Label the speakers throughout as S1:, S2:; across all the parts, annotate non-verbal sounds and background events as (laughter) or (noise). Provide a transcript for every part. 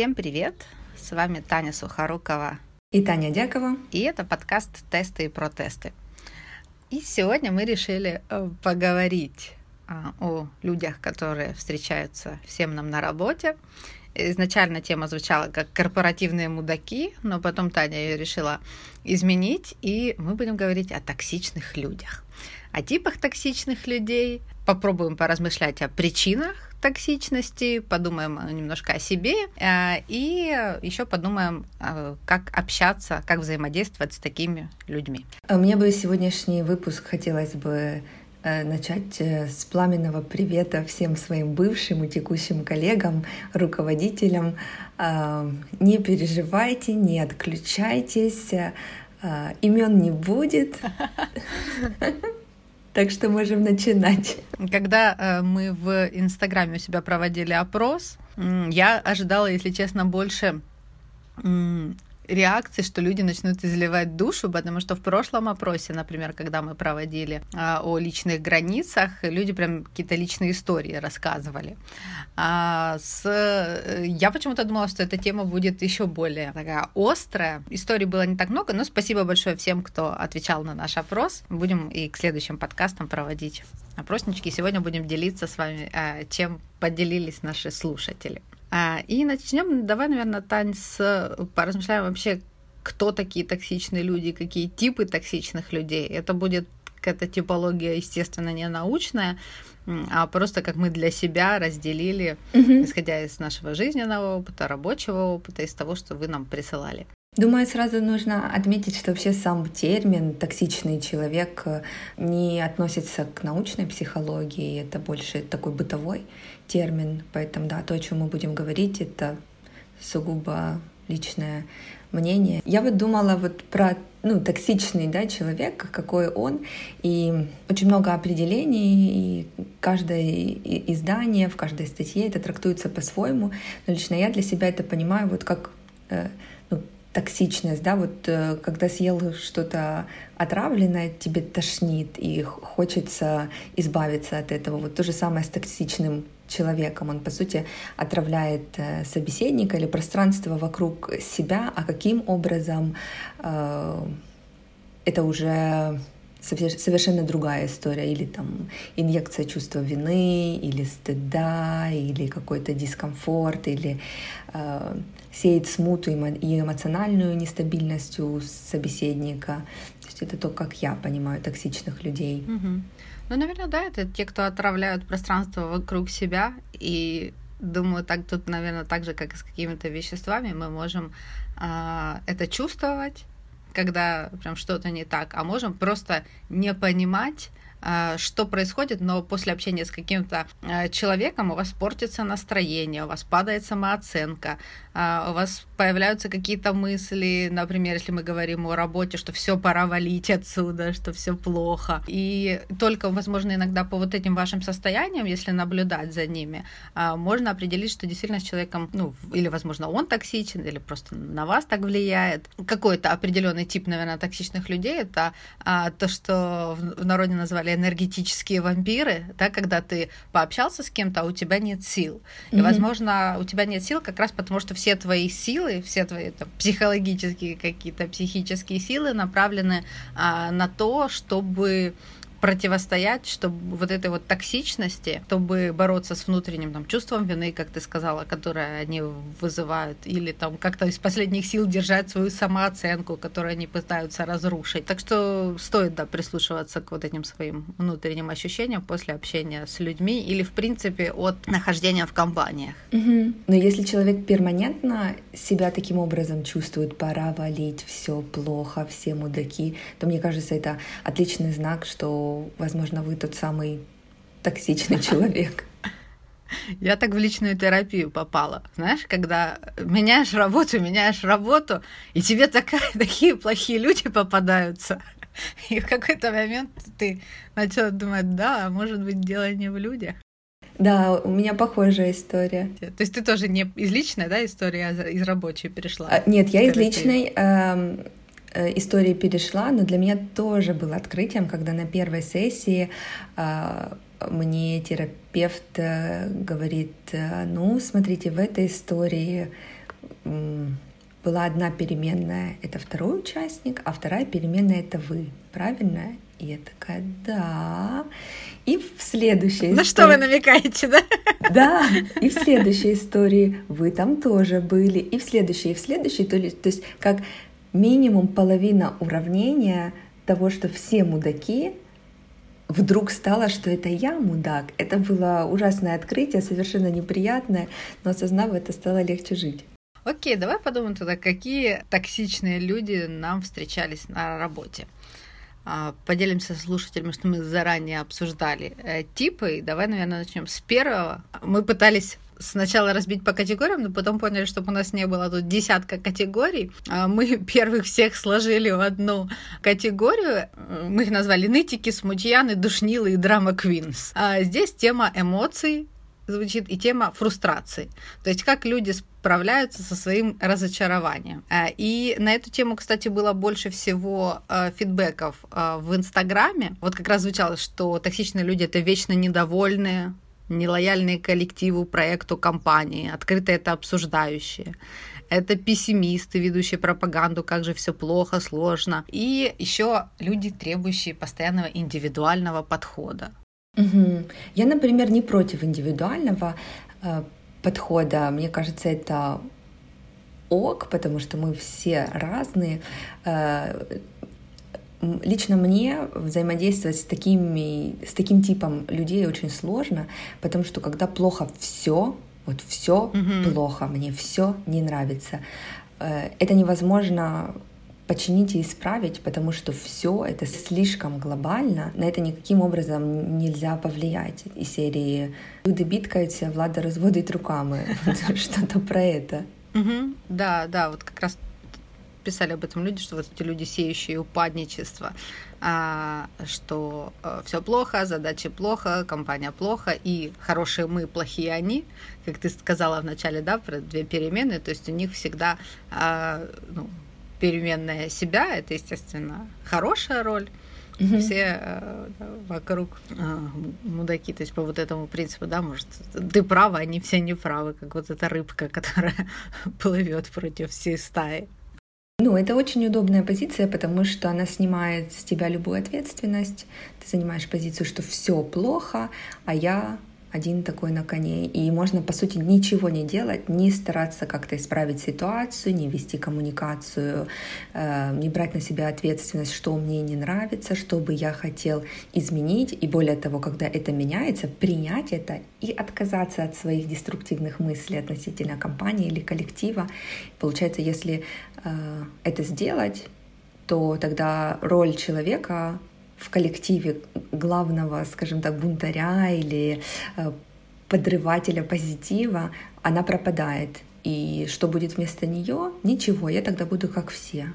S1: Всем привет! С вами Таня Сухорукова
S2: и Таня Дякова.
S1: И это подкаст «Тесты и протесты». И сегодня мы решили э, поговорить а, о людях, которые встречаются всем нам на работе. Изначально тема звучала как корпоративные мудаки, но потом Таня ее решила изменить, и мы будем говорить о токсичных людях, о типах токсичных людей, попробуем поразмышлять о причинах токсичности, подумаем немножко о себе э, и еще подумаем, э, как общаться, как взаимодействовать с такими людьми.
S2: А мне бы сегодняшний выпуск хотелось бы э, начать с пламенного привета всем своим бывшим и текущим коллегам, руководителям. Не переживайте, не отключайтесь, имен не будет. (laughs) Так что можем начинать.
S1: Когда э, мы в Инстаграме у себя проводили опрос, я ожидала, если честно, больше реакции, что люди начнут изливать душу, потому что в прошлом опросе, например, когда мы проводили а, о личных границах, люди прям какие-то личные истории рассказывали. А с... Э, я почему-то думала, что эта тема будет еще более такая острая. Историй было не так много, но спасибо большое всем, кто отвечал на наш опрос. Будем и к следующим подкастам проводить опроснички. Сегодня будем делиться с вами, а, чем поделились наши слушатели. А, и начнем, давай, наверное, Тань, с поразмышляем вообще, кто такие токсичные люди, какие типы токсичных людей. Это будет какая-то типология, естественно, не научная, а просто как мы для себя разделили, исходя из нашего жизненного опыта, рабочего опыта, из того, что вы нам присылали.
S2: Думаю, сразу нужно отметить, что вообще сам термин «токсичный человек» не относится к научной психологии, это больше такой бытовой термин. Поэтому, да, то, о чем мы будем говорить, это сугубо личное мнение. Я вот думала вот про ну, токсичный да, человек, какой он, и очень много определений, и каждое издание, в каждой статье это трактуется по-своему, но лично я для себя это понимаю вот как э, токсичность, да, вот э, когда съел что-то отравленное, тебе тошнит и хочется избавиться от этого. Вот то же самое с токсичным человеком. Он, по сути, отравляет э, собеседника или пространство вокруг себя, а каким образом э, это уже совершенно другая история, или там инъекция чувства вины, или стыда, или какой-то дискомфорт, или э, сеет смуту и эмоциональную нестабильность у собеседника. То есть это то, как я понимаю токсичных людей.
S1: Угу. Ну, наверное, да, это те, кто отравляют пространство вокруг себя. И думаю, так тут, наверное, так же, как и с какими-то веществами, мы можем а, это чувствовать, когда прям что-то не так, а можем просто не понимать, что происходит, но после общения с каким-то а, человеком у вас портится настроение, у вас падает самооценка, а, у вас появляются какие-то мысли, например, если мы говорим о работе, что все пора валить отсюда, что все плохо. И только, возможно, иногда по вот этим вашим состояниям, если наблюдать за ними, можно определить, что действительно с человеком, ну, или, возможно, он токсичен, или просто на вас так влияет. Какой-то определенный тип, наверное, токсичных людей это то, что в народе назвали были энергетические вампиры, да, когда ты пообщался с кем-то, а у тебя нет сил. И, mm-hmm. возможно, у тебя нет сил как раз потому, что все твои силы, все твои там, психологические какие-то психические силы направлены а, на то, чтобы противостоять, чтобы вот этой вот токсичности, чтобы бороться с внутренним там, чувством вины, как ты сказала, которое они вызывают, или там как-то из последних сил держать свою самооценку, которую они пытаются разрушить. Так что стоит, да, прислушиваться к вот этим своим внутренним ощущениям после общения с людьми или, в принципе, от нахождения в компаниях.
S2: Угу. Но если человек перманентно себя таким образом чувствует, пора валить, все плохо, все мудаки, то мне кажется, это отличный знак, что возможно, вы тот самый токсичный (laughs) человек.
S1: Я так в личную терапию попала. Знаешь, когда меняешь работу, меняешь работу, и тебе такая, (laughs) такие плохие люди попадаются. И в какой-то момент ты начала думать, да, может быть, дело не в людях.
S2: Да, у меня похожая история.
S1: То есть ты тоже не из личной, да, истории, а из рабочей перешла?
S2: А, нет, я из личной. Э, истории перешла, но для меня тоже было открытием, когда на первой сессии а, мне терапевт э, говорит, э, ну, смотрите, в этой истории была одна переменная — это второй участник, а вторая переменная — это вы. Правильно? И я такая, да. И в следующей
S1: На истории... что вы намекаете, да? (laughs)
S2: Да, и в следующей истории вы там тоже были, и в следующей, и в следующей, то есть, то есть как минимум половина уравнения того, что все мудаки, вдруг стало, что это я мудак. Это было ужасное открытие, совершенно неприятное, но осознав это, стало легче жить.
S1: Окей, давай подумаем тогда, какие токсичные люди нам встречались на работе. А, поделимся с слушателями, что мы заранее обсуждали э, типы. Давай, наверное, начнем с первого. Мы пытались сначала разбить по категориям, но потом поняли, чтобы у нас не было тут десятка категорий. А, мы (laughs) первых всех сложили в одну категорию. Мы их назвали нытики, смутьяны, душнилы и драма квинс. А здесь тема эмоций, звучит и тема фрустрации. То есть как люди справляются со своим разочарованием. Э, и на эту тему, кстати, было больше всего э, фидбэков э, в Инстаграме. Вот как раз звучало, что токсичные люди — это вечно недовольные, нелояльные коллективу, проекту, компании, открыто это обсуждающие. Это пессимисты, ведущие пропаганду, как же все плохо, сложно. И еще люди, требующие постоянного индивидуального подхода.
S2: Угу. Я, например, не против индивидуального э, подхода. Мне кажется, это ок, потому что мы все разные. Э, лично мне взаимодействовать с, такими, с таким типом людей очень сложно, потому что когда плохо все, вот все mm плохо, мне все не нравится, э, это невозможно починить и исправить, потому что все это слишком глобально, на это никаким образом нельзя повлиять. И серии «Люди бідкаються, влада разводит руками». (laughs) Что-то про это.
S1: Да, да, вот как раз писали об этом люди, что вот эти люди, сеющие упадничество, а, что а, все плохо, задачи плохо, компания плохо, и хорошие мы, плохие они, как ты сказала в начале, да, про две перемены, то есть у них всегда а, ну, переменная себя, это, естественно, хорошая роль. Все э, вокруг э, мудаки, то есть по вот этому принципу, да, может, ты права, они все не правы, как вот эта рыбка, (laughs) которая плывет против всей стаи.
S2: Ну, это очень удобная позиция, потому что она снимает с тебя любую ответственность. Ты занимаешь позицию, что все плохо, а я один такой на коне. И можно, по сути, ничего не делать, не стараться как-то исправить ситуацию, не вести коммуникацию, э, не брать на себя ответственность, что мне не нравится, что бы я хотел изменить. И более того, когда это меняется, принять это и отказаться от своих деструктивных мыслей относительно компании или коллектива. Получается, если э, это сделать, то тогда роль человека в коллективе главного, скажем так, бунтаря или э, подрывателя позитива, она пропадает. И что будет вместо нее? Ничего, я тогда буду как все.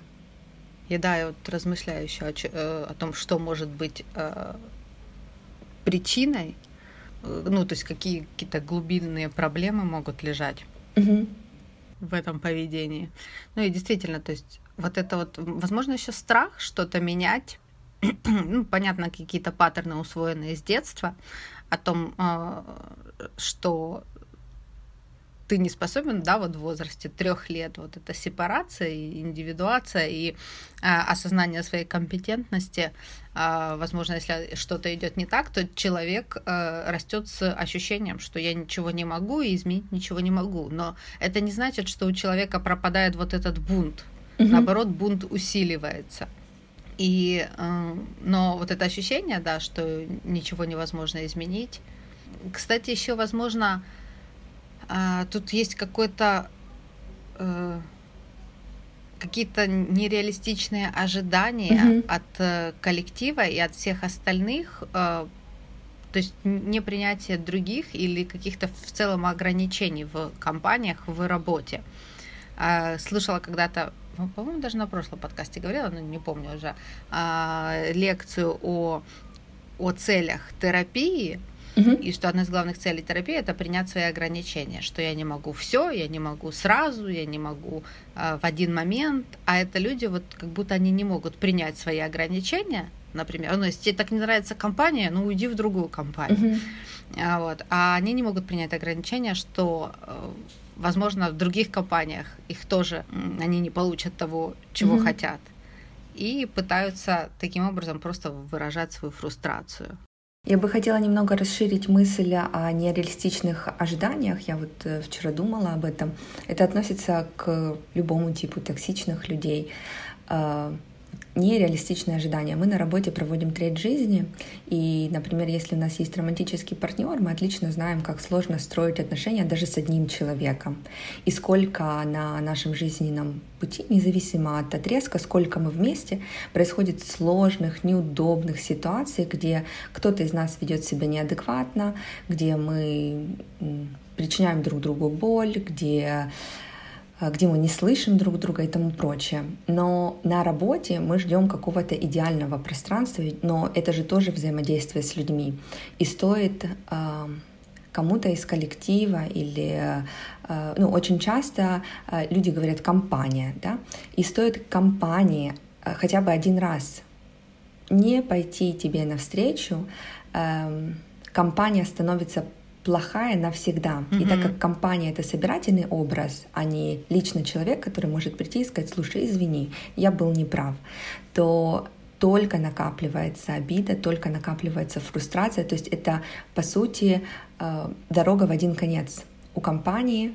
S1: И да, я вот размышляю еще о, э, о том, что может быть э, причиной, э, ну, то есть какие какие-то глубинные проблемы могут лежать угу. в этом поведении. Ну и действительно, то есть вот это вот, возможно, еще страх что-то менять, (clears throat) ну, понятно, какие-то паттерны, усвоенные с детства, о том, а, что ты не способен, да, вот в возрасте трех лет, вот эта сепарация, индивидуация и а, осознание своей компетентности, а, возможно, если что-то идет не так, то человек а, растет с ощущением, что я ничего не могу и изменить ничего не могу. Но это не значит, что у человека пропадает вот этот бунт. Угу. Наоборот, бунт усиливается. И, э, но вот это ощущение, да, что ничего невозможно изменить. Кстати, еще, возможно, э, тут есть какой-то э, какие-то нереалистичные ожидания mm-hmm. от коллектива и от всех остальных, то есть непринятие других или каких-то в целом ограничений в компаниях, в работе. Слышала когда-то по-моему, даже на прошлом подкасте говорила, но не помню уже, а, лекцию о, о целях терапии, угу. и что одна из главных целей терапии это принять свои ограничения, что я не могу все, я не могу сразу, я не могу а, в один момент, а это люди вот как будто они не могут принять свои ограничения, например, ну если тебе так не нравится компания, ну уйди в другую компанию, угу. а, вот, а они не могут принять ограничения, что э, возможно, в других компаниях их тоже, они не получат того, чего mm-hmm. хотят. И пытаются таким образом просто выражать свою фрустрацию.
S2: Я бы хотела немного расширить мысль о нереалистичных ожиданиях. Я вот э, вчера думала об этом. Это относится к любому типу токсичных людей. Нереалистичные ожидания. Мы на работе проводим треть жизни, и, например, если у нас есть романтический партнер, мы отлично знаем, как сложно строить отношения даже с одним человеком, и сколько на нашем жизненном пути, независимо от отрезка, сколько мы вместе, происходит сложных, неудобных ситуаций, где кто-то из нас ведет себя неадекватно, где мы причиняем друг другу боль, где где мы не слышим друг друга и тому прочее. Но на работе мы ждем какого-то идеального пространства, но это же тоже взаимодействие с людьми. И стоит э, кому-то из коллектива или э, ну, очень часто люди говорят компания, да, и стоит компании хотя бы один раз не пойти тебе навстречу, компания становится плохая навсегда. Mm-hmm. И так как компания это собирательный образ, а не лично человек, который может прийти и сказать, слушай, извини, я был неправ, то только накапливается обида, только накапливается фрустрация. То есть это, по сути, э, дорога в один конец. У компании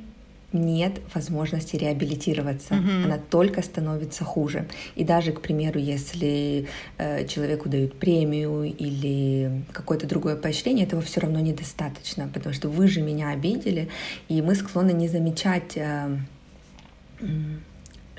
S2: нет возможности реабилитироваться, mm-hmm. она только становится хуже. И даже, к примеру, если э, человеку дают премию или какое-то другое поощрение, этого все равно недостаточно, потому что вы же меня обидели, и мы склонны не замечать э,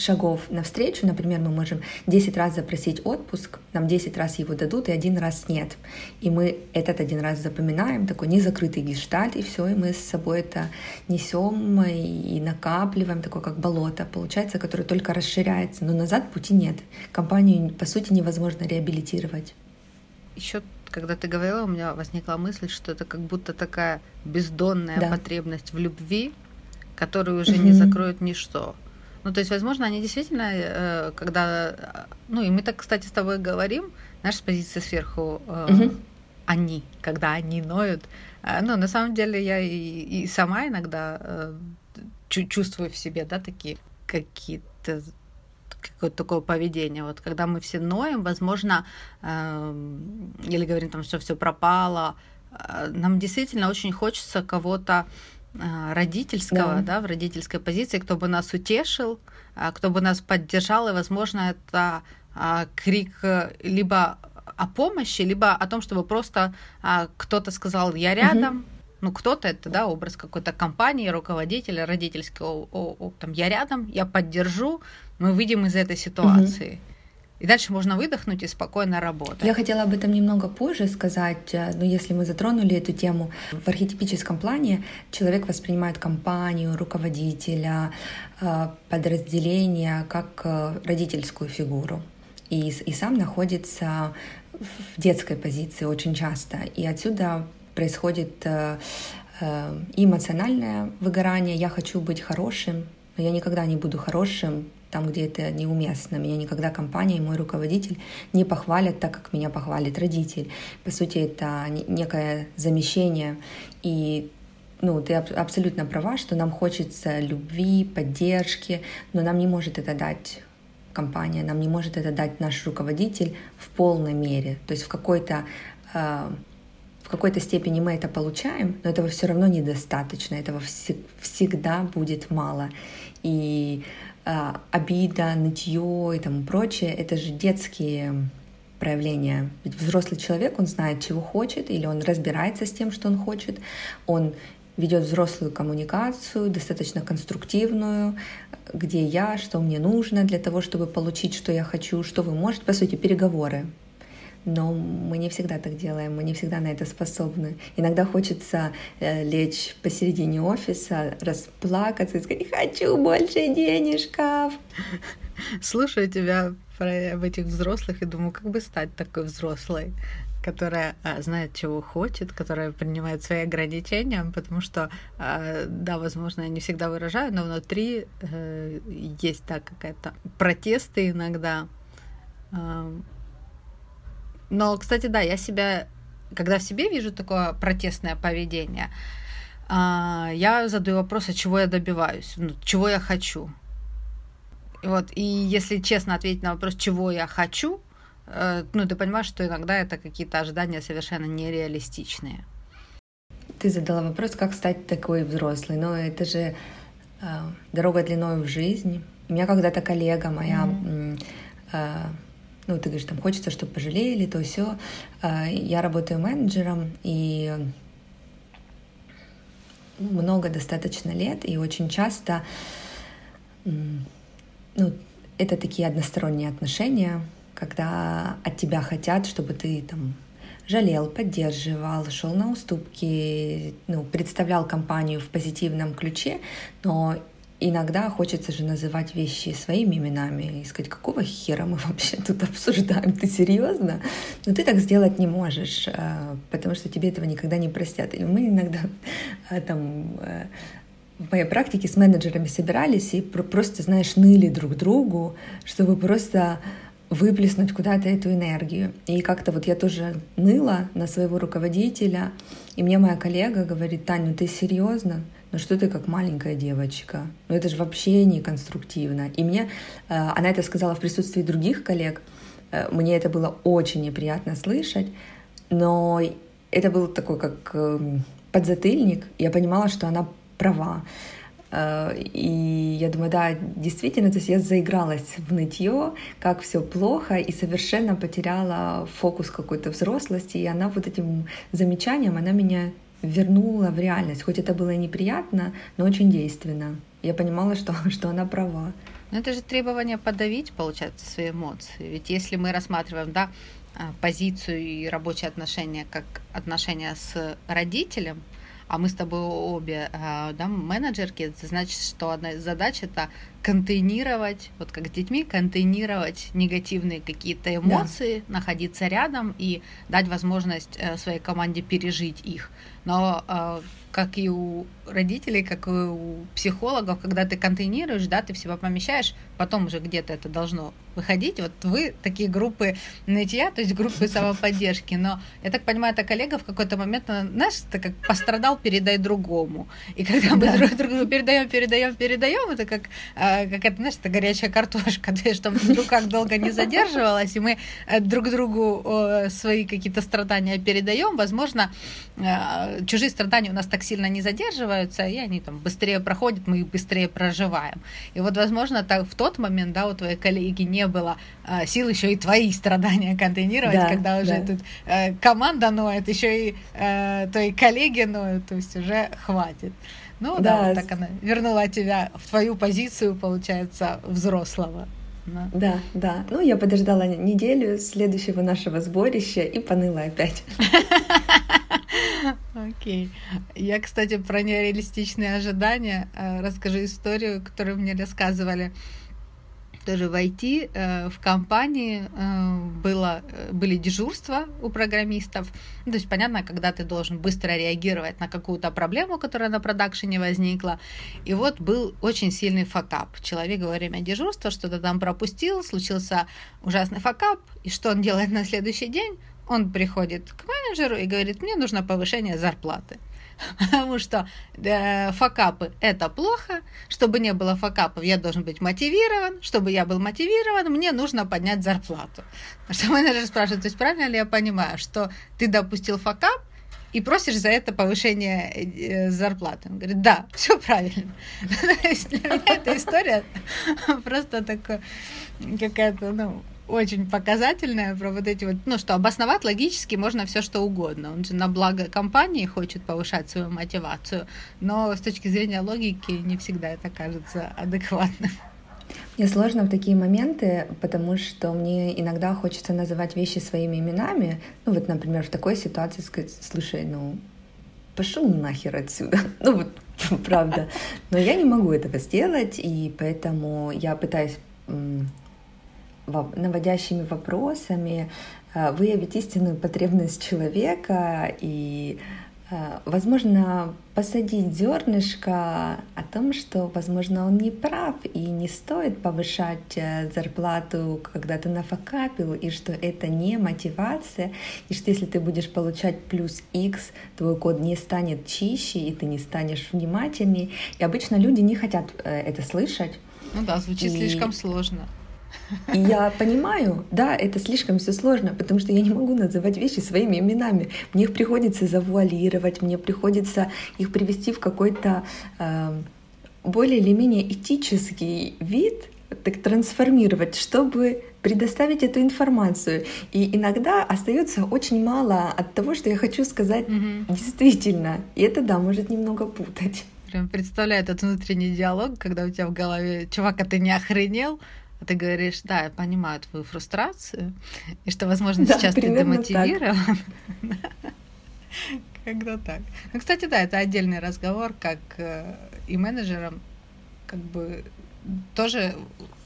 S2: шагов навстречу. Например, мы можем 10 раз запросить отпуск, нам 10 раз его дадут, и один раз нет. И мы этот один раз запоминаем, такой незакрытый гештальт, и все, и мы с собой это несем и накапливаем, такое как болото, получается, которое только расширяется, но назад пути нет. Компанию, по сути, невозможно реабилитировать.
S1: Еще когда ты говорила, у меня возникла мысль, что это как будто такая бездонная да. потребность в любви, которую уже mm-hmm. не закроет ничто. Ну, то есть, возможно, они действительно, э, когда... Ну, и мы так, кстати, с тобой говорим, знаешь, с позиции сверху, угу. они, когда они ноют. Ну, на самом деле, я и, и сама иногда чувствую в себе, да, такие какие-то какое-то такое поведение. Вот когда мы все ноем, возможно, или говорим там, что все пропало, нам действительно очень хочется кого-то а, родительского, да. да, в родительской позиции, кто бы нас утешил, а, кто бы нас поддержал, и, возможно, это а, крик э, либо о помощи, либо о том, чтобы просто кто-то сказал «я рядом», угу. ну, кто-то это, да, образ какой-то компании, руководителя, родительского, о, о, там, я рядом, я поддержу, мы выйдем из этой ситуации. Угу. И дальше можно выдохнуть и спокойно работать.
S2: Я хотела об этом немного позже сказать, э, но если мы затронули эту тему, в архетипическом плане человек воспринимает компанию, руководителя, э, подразделение как э, родительскую фигуру. И, и сам находится в детской позиции очень часто. И отсюда происходит эмоциональное выгорание. Я хочу быть хорошим, но я никогда не буду хорошим, там, где это неуместно. Меня никогда компания и мой руководитель не похвалят так, как меня похвалит родитель. По сути, это некое замещение. И ну, ты абсолютно права, что нам хочется любви, поддержки, но нам не может это дать компания, нам не может это дать наш руководитель в полной мере. То есть в какой-то э, в какой-то степени мы это получаем, но этого все равно недостаточно, этого вс- всегда будет мало. И э, обида, нытье и тому прочее, это же детские проявления. Ведь взрослый человек, он знает, чего хочет, или он разбирается с тем, что он хочет, он ведет взрослую коммуникацию, достаточно конструктивную, где я, что мне нужно для того, чтобы получить, что я хочу, что вы можете, по сути, переговоры но мы не всегда так делаем, мы не всегда на это способны. Иногда хочется э, лечь посередине офиса, расплакаться и сказать «хочу больше денежков».
S1: Слушаю тебя про об этих взрослых и думаю, как бы стать такой взрослой которая а, знает, чего хочет, которая принимает свои ограничения, потому что, а, да, возможно, я не всегда выражаю, но внутри а, есть, да, какая-то протесты иногда. А, но, кстати, да, я себя, когда в себе вижу такое протестное поведение, а, я задаю вопрос, а чего я добиваюсь, ну, чего я хочу. Вот, и если честно ответить на вопрос, чего я хочу, э, ну, ты понимаешь, что иногда это какие-то ожидания совершенно нереалистичные.
S2: Ты задала вопрос, как стать такой взрослой, но это же э, дорога длиной в жизнь. У меня когда-то коллега моя, mm-hmm. э, ну, ты говоришь, там хочется, чтобы пожалели, то все. Э, я работаю менеджером, и много достаточно лет, и очень часто ну, это такие односторонние отношения, когда от тебя хотят, чтобы ты там жалел, поддерживал, шел на уступки, ну, представлял компанию в позитивном ключе, но иногда хочется же называть вещи своими именами и сказать, какого хера мы (laughs) вообще тут обсуждаем, ты серьезно? Но ты так сделать не можешь, э, потому что тебе этого никогда не простят. И мы иногда э, там э, в моей практике с менеджерами собирались и просто, знаешь, ныли друг другу, чтобы просто выплеснуть куда-то эту энергию. И как-то вот я тоже ныла на своего руководителя, и мне моя коллега говорит, Таня, ну ты серьезно? Ну что ты как маленькая девочка? Ну это же вообще не конструктивно. И мне, э, она это сказала в присутствии других коллег, э, мне это было очень неприятно слышать, но это был такой как эм, подзатыльник. Я понимала, что она права. Э, и я думаю, да, действительно, то есть я заигралась в нытье, как все плохо, и совершенно потеряла фокус какой-то взрослости, и она вот этим замечанием, она меня вернула в реальность. Хоть это было неприятно, но очень действенно. Я понимала, что, (laughs) что она права.
S1: Но это же требование подавить, получается, свои эмоции. Ведь если мы рассматриваем, да, а, позицию и рабочие отношения как отношения с родителем, а мы с тобой обе а, да, менеджерки, значит, что одна из задач это контейнировать, вот как с детьми, контейнировать негативные какие-то эмоции, да. находиться рядом и дать возможность э, своей команде пережить их. Но а, как и у родителей, как и у психологов, когда ты контейнируешь, да, ты в себя помещаешь, потом уже где-то это должно выходить. Вот вы такие группы нытья, то есть группы (laughs) самоподдержки. Но я так понимаю, это коллега в какой-то момент, знаешь, ты как пострадал, передай другому. И когда мы да. друг другу передаем, передаем, передаем, это как, а, как это, знаешь, это горячая картошка, (laughs) то есть, чтобы в руках долго не задерживалась, и мы э, друг другу свои какие-то страдания передаем, возможно, э, чужие страдания у нас так сильно не задерживаются, и они там быстрее проходят, мы их быстрее проживаем. И вот, возможно, так, в тот момент, да, у твоей коллеги не было э, сил еще и твои страдания контейнировать, да, когда уже да. тут э, команда ноет, еще и э, твои коллеги ноют, то есть уже хватит. Ну да, да вот так она вернула тебя в твою позицию, получается, взрослого.
S2: Да. да, да. Ну, я подождала неделю следующего нашего сборища и поныла опять. (laughs)
S1: Окей. Я, кстати, про нереалистичные ожидания э, расскажу историю, которую мне рассказывали тоже в IT, э, в компании э, было, были дежурства у программистов. Ну, то есть, понятно, когда ты должен быстро реагировать на какую-то проблему, которая на продакшене возникла. И вот был очень сильный факап. Человек во время дежурства что-то там пропустил, случился ужасный факап, и что он делает на следующий день? Он приходит к менеджеру и говорит, мне нужно повышение зарплаты. (laughs) Потому что э, факапы – это плохо. Чтобы не было факапов, я должен быть мотивирован. Чтобы я был мотивирован, мне нужно поднять зарплату. Что (laughs) менеджер спрашивает, то есть правильно ли я понимаю, что ты допустил факап, и просишь за это повышение э, зарплаты. Он говорит, да, (laughs) все правильно. То есть для меня эта история просто такая какая-то, ну, очень показательная про вот эти вот, ну что, обосновать логически можно все что угодно. Он же на благо компании хочет повышать свою мотивацию, но с точки зрения логики не всегда это кажется адекватным.
S2: Мне сложно в такие моменты, потому что мне иногда хочется называть вещи своими именами. Ну вот, например, в такой ситуации сказать, слушай, ну пошел нахер отсюда. (laughs) Ну вот, (laughs) правда. Но я не могу этого сделать, и поэтому я пытаюсь наводящими вопросами э, выявить истинную потребность человека и Э, возможно, посадить зернышко о том, что, возможно, он не прав и не стоит повышать э, зарплату, когда ты нафакапил, и что это не мотивация, и что если ты будешь получать плюс X, твой код не станет чище, и ты не станешь внимательнее. И обычно люди не хотят это слышать.
S1: Ну да, звучит и... слишком сложно.
S2: И я понимаю, да, это слишком все сложно, потому что я не могу называть вещи своими именами. Мне их приходится завуалировать, мне приходится их привести в какой-то э, более или менее этический вид, так трансформировать, чтобы предоставить эту информацию. И иногда остается очень мало от того, что я хочу сказать mm-hmm. действительно. И это, да, может немного путать.
S1: Прям представляю этот внутренний диалог, когда у тебя в голове, чувак, а ты не охренел? А ты говоришь, да, я понимаю твою фрустрацию, и что, возможно, (laughs) да, сейчас ты демотивирован. (laughs) Когда так. Ну, кстати, да, это отдельный разговор, как э, и менеджерам, как бы тоже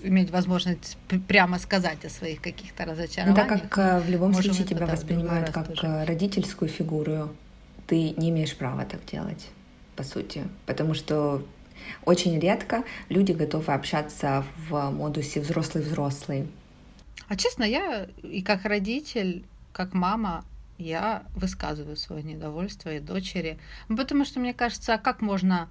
S1: иметь возможность прямо сказать о своих каких-то разочарованиях.
S2: Ну, да, как э, в любом Может, случае тебя воспринимают как тоже. Э, родительскую фигуру, ты не имеешь права так делать, по сути, потому что очень редко люди готовы общаться в модусе взрослый-взрослый.
S1: А честно, я и как родитель, как мама, я высказываю свое недовольство и дочери. Потому что мне кажется, а как можно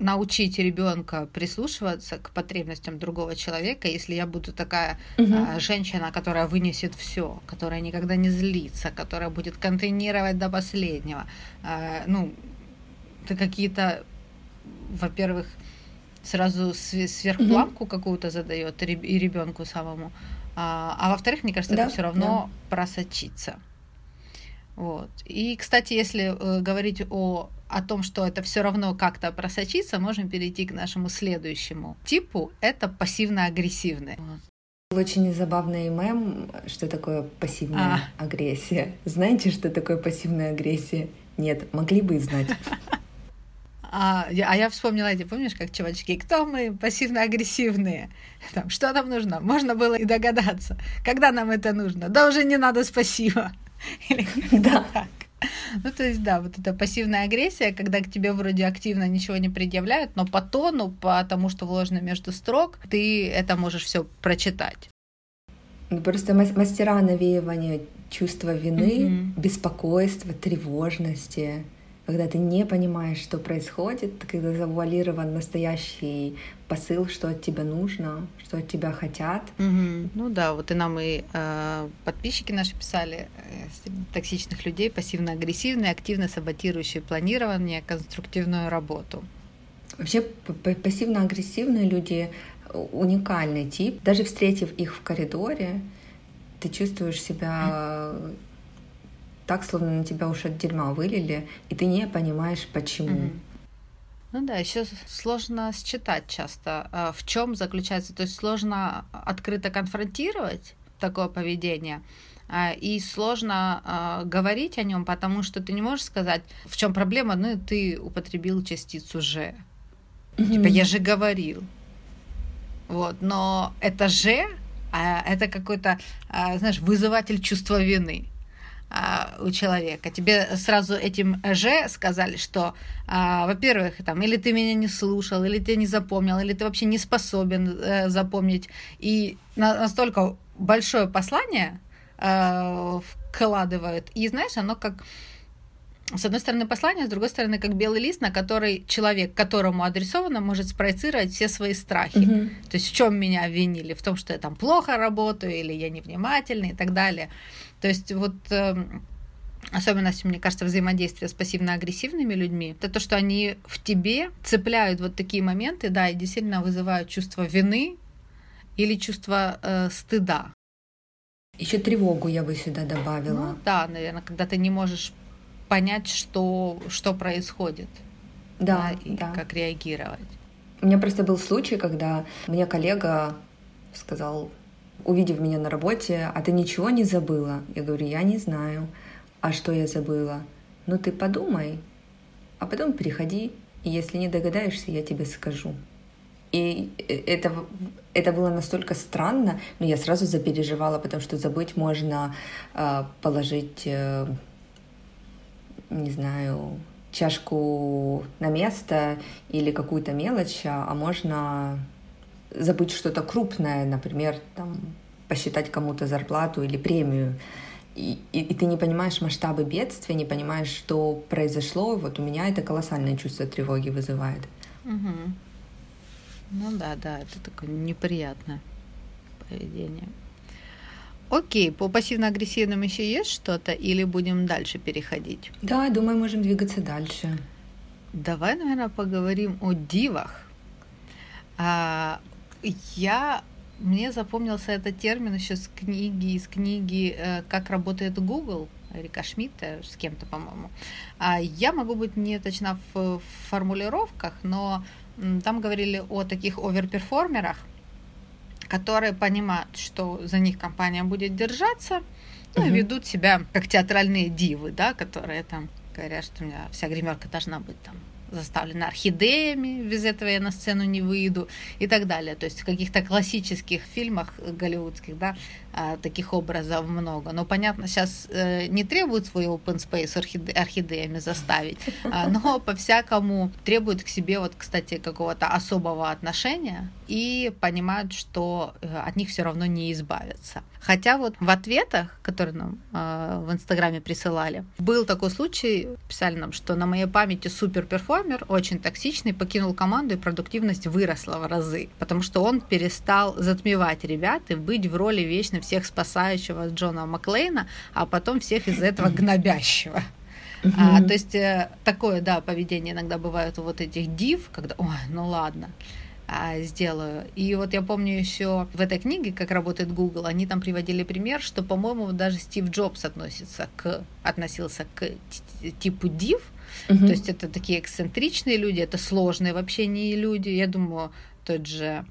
S1: научить ребенка прислушиваться к потребностям другого человека, если я буду такая угу. а, женщина, которая вынесет все, которая никогда не злится, которая будет контейнировать до последнего. А, ну, это какие-то во-первых, сразу сверхпланку mm-hmm. какую-то задает и ребенку самому. А, а во-вторых, мне кажется, да, это все равно да. просочится. Вот. И, кстати, если э, говорить о, о том, что это все равно как-то просочится, можем перейти к нашему следующему типу. Это пассивно-агрессивный.
S2: Очень забавный мем, что такое пассивная а. агрессия. Знаете, что такое пассивная агрессия? Нет, могли бы и знать. (laughs)
S1: А я, а я вспомнила эти, помнишь, как чувачки, кто мы пассивно-агрессивные? (laughs) Там, что нам нужно? Можно было и догадаться. Когда нам это нужно? Да уже не надо спасибо. (laughs) Или да. так. Ну, то есть, да, вот эта пассивная агрессия, когда к тебе вроде активно ничего не предъявляют, но по тону, по тому, что вложено между строк, ты это можешь все прочитать.
S2: Ну, просто мастера навеивания чувства вины, mm-hmm. беспокойства, тревожности когда ты не понимаешь, что происходит, когда завуалирован настоящий посыл, что от тебя нужно, что от тебя хотят.
S1: Угу. Ну да, вот и нам и э, подписчики наши писали э, токсичных людей, пассивно-агрессивные, активно саботирующие планирование, конструктивную работу.
S2: Вообще пассивно-агрессивные люди уникальный тип. Даже встретив их в коридоре, ты чувствуешь себя так, словно на тебя уж от дерьма вылили, и ты не понимаешь, почему. Mm-hmm.
S1: Ну да, еще сложно считать часто, а, в чем заключается, то есть сложно открыто конфронтировать такое поведение, а, и сложно а, говорить о нем, потому что ты не можешь сказать, в чем проблема, ну ты употребил частицу же. Mm-hmm. Типа я же говорил. Вот, но это же, это какой-то, знаешь, вызыватель чувства вины. А, у человека. Тебе сразу этим же сказали, что, а, во-первых, там, или ты меня не слушал, или ты не запомнил, или ты вообще не способен э, запомнить. И настолько большое послание э, вкладывают. И знаешь, оно как с одной стороны послание, с другой стороны как белый лист, на который человек, которому адресовано, может спроецировать все свои страхи. Mm-hmm. То есть в чем меня обвинили? В том, что я там плохо работаю, или я невнимательный и так далее. То есть вот э, особенность, мне кажется, взаимодействия с пассивно-агрессивными людьми, это то, что они в тебе цепляют вот такие моменты, да, и действительно вызывают чувство вины или чувство э, стыда.
S2: Еще тревогу я бы сюда добавила.
S1: Ну, да, наверное, когда ты не можешь понять, что, что происходит. Да, да, и да. как реагировать.
S2: У меня просто был случай, когда мне коллега сказал, увидев меня на работе, а ты ничего не забыла? Я говорю, я не знаю. А что я забыла? Ну ты подумай, а потом приходи, и если не догадаешься, я тебе скажу. И это, это было настолько странно, но я сразу запереживала, потому что забыть можно э, положить э, не знаю, чашку на место или какую-то мелочь, а, а можно забыть что-то крупное, например, там, посчитать кому-то зарплату или премию. И, и, и ты не понимаешь масштабы бедствия, не понимаешь, что произошло. Вот у меня это колоссальное чувство тревоги вызывает.
S1: Угу. Ну да, да, это такое неприятное поведение. Окей, по пассивно-агрессивным еще есть что-то или будем дальше переходить?
S2: Да, думаю, можем двигаться дальше.
S1: Давай, наверное, поговорим о дивах. А, я мне запомнился этот термин еще с книги, из книги э, «Как работает Google», Эрика Шмидта с кем-то, по-моему. А я могу быть не точна в формулировках, но там говорили о таких оверперформерах, которые понимают, что за них компания будет держаться, ну, и ведут себя как театральные дивы, да, которые там говорят, что у меня вся гримерка должна быть там заставлена орхидеями, без этого я на сцену не выйду и так далее. То есть в каких-то классических фильмах голливудских, да, таких образов много. Но, понятно, сейчас э, не требуют свой open space орхиде- орхидеями заставить, а, (laughs) но по-всякому требуют к себе, вот, кстати, какого-то особого отношения и понимают, что э, от них все равно не избавиться. Хотя вот в ответах, которые нам э, в Инстаграме присылали, был такой случай, писали нам, что на моей памяти суперперформер, очень токсичный, покинул команду, и продуктивность выросла в разы, потому что он перестал затмевать ребят и быть в роли вечно всех спасающего Джона Маклейна, а потом всех из этого гнобящего. Uh-huh. А, то есть э, такое, да, поведение иногда бывает у вот этих див, когда, ой, ну ладно, а, сделаю. И вот я помню еще в этой книге, как работает Google, они там приводили пример, что, по-моему, даже Стив Джобс относится к, относился к типу див, uh-huh. то есть это такие эксцентричные люди, это сложные в общении люди. Я думаю, тот же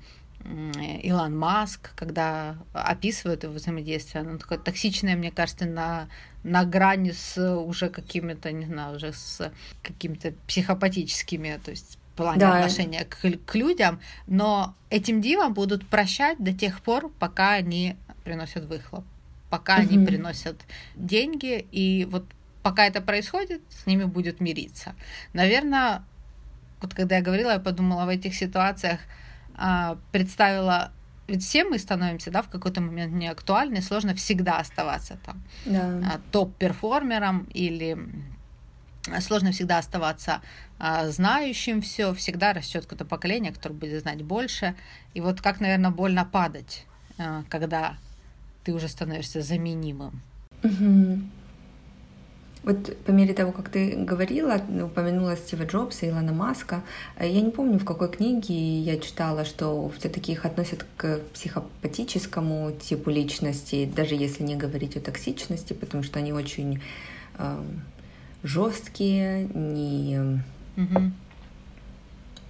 S1: Илон Маск, когда описывает его взаимодействие, оно такое токсичное, мне кажется, на, на грани с уже какими-то, не знаю, уже с какими-то психопатическими, то есть плане да. отношения к, к людям, но этим дивам будут прощать до тех пор, пока они приносят выхлоп, пока угу. они приносят деньги, и вот пока это происходит, с ними будет мириться. Наверное, вот когда я говорила, я подумала в этих ситуациях, представила ведь все мы становимся, да, в какой-то момент неактуальны, сложно всегда оставаться там да. А, топ-перформером или сложно всегда оставаться а, знающим все, всегда растет какое-то поколение, которое будет знать больше. И вот как, наверное, больно падать, а, когда ты уже становишься заменимым.
S2: Угу. Вот по мере того, как ты говорила, упомянула Стива Джобса и Илона Маска, э, я не помню, в какой книге я читала, что все-таки их относят к психопатическому типу личности, даже если не говорить о токсичности, потому что они очень э, жесткие, не... Угу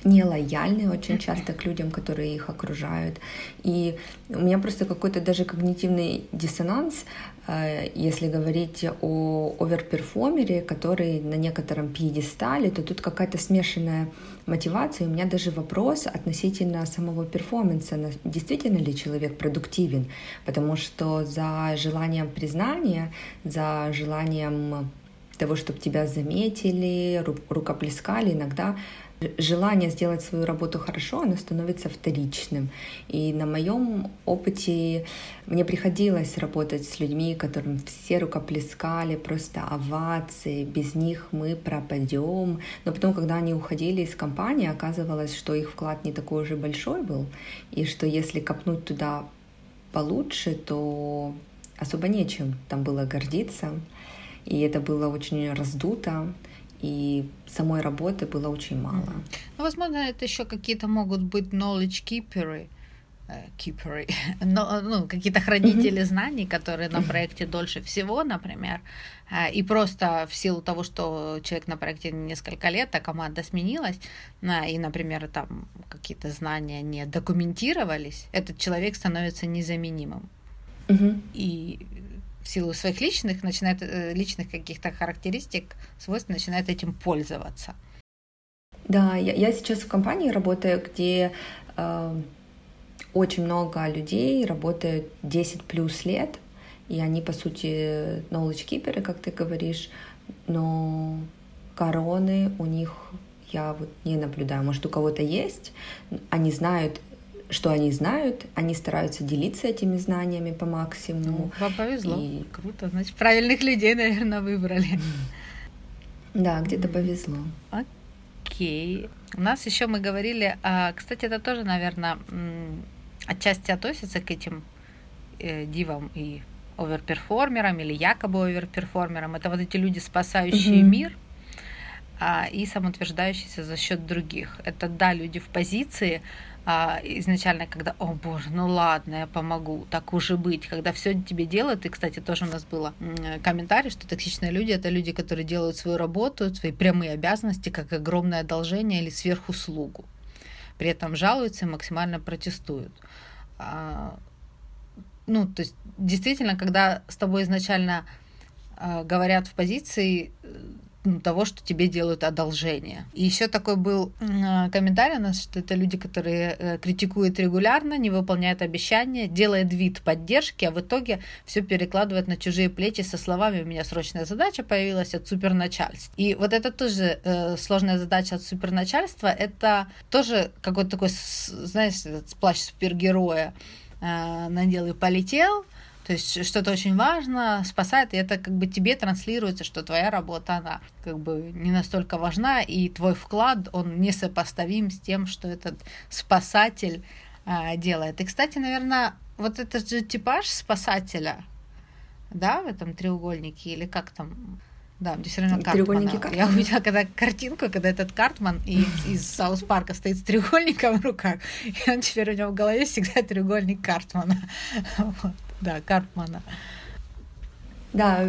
S2: не лояльны очень часто к людям, которые их окружают. И у меня просто какой-то даже когнитивный диссонанс, если говорить о оверперформере, который на некотором пьедестале, то тут какая-то смешанная мотивация. У меня даже вопрос относительно самого перформанса, действительно ли человек продуктивен, потому что за желанием признания, за желанием того, чтобы тебя заметили, рукоплескали, иногда желание сделать свою работу хорошо, оно становится вторичным. И на моем опыте мне приходилось работать с людьми, которым все рукоплескали, просто овации, без них мы пропадем. Но потом, когда они уходили из компании, оказывалось, что их вклад не такой уже большой был, и что если копнуть туда получше, то особо нечем там было гордиться. И это было очень раздуто и самой работы было очень мало.
S1: Ну, возможно, это еще какие-то могут быть knowledge keeper, keeper, (laughs) но, ну, какие-то хранители знаний, которые на проекте дольше всего, например, э, и просто в силу того, что человек на проекте несколько лет, а команда сменилась, и, например, там какие-то знания не документировались, этот человек становится незаменимым. И силу своих личных, начинает, э, личных каких-то характеристик, свойств, начинает этим пользоваться.
S2: Да, я, я сейчас в компании работаю, где э, очень много людей работают 10 плюс лет, и они, по сути, knowledge keeper, как ты говоришь, но короны у них я вот не наблюдаю. Может, у кого-то есть, они знают, что они знают, они стараются делиться этими знаниями по максимуму. Ну,
S1: вам повезло. И... Круто. Значит, правильных людей, наверное, выбрали.
S2: Да, где-то повезло.
S1: Окей. У нас еще мы говорили, а, кстати, это тоже, наверное, отчасти относится к этим э, дивам и оверперформерам или якобы оверперформерам. Это вот эти люди, спасающие mm-hmm. мир а, и самоутверждающиеся за счет других. Это да, люди в позиции, изначально, когда, о боже, ну ладно, я помогу, так уже быть, когда все тебе делают, и, кстати, тоже у нас было комментарий, что токсичные люди это люди, которые делают свою работу, свои прямые обязанности, как огромное одолжение или сверхуслугу. При этом жалуются и максимально протестуют. А, ну, то есть, действительно, когда с тобой изначально а, говорят в позиции ну, того, что тебе делают одолжение. И еще такой был э, комментарий у нас, что это люди, которые э, критикуют регулярно, не выполняют обещания, делают вид поддержки, а в итоге все перекладывают на чужие плечи со словами «у меня срочная задача появилась от суперначальства». И вот это тоже э, сложная задача от суперначальства, это тоже какой-то такой, знаешь, плащ супергероя э, надел и полетел, то есть что-то очень важно, спасает, и это как бы тебе транслируется, что твоя работа, она как бы не настолько важна, и твой вклад, он несопоставим с тем, что этот спасатель а, делает. И, кстати, наверное, вот этот же типаж спасателя, да, в этом треугольнике, или как там, да, здесь все равно Картмана. Я увидела когда картинку, когда этот Картман из, из Саус Парка стоит с треугольником в руках, и он теперь у него в голове всегда треугольник Картмана. (laughs) Вот. Да, Карпмана.
S2: Да,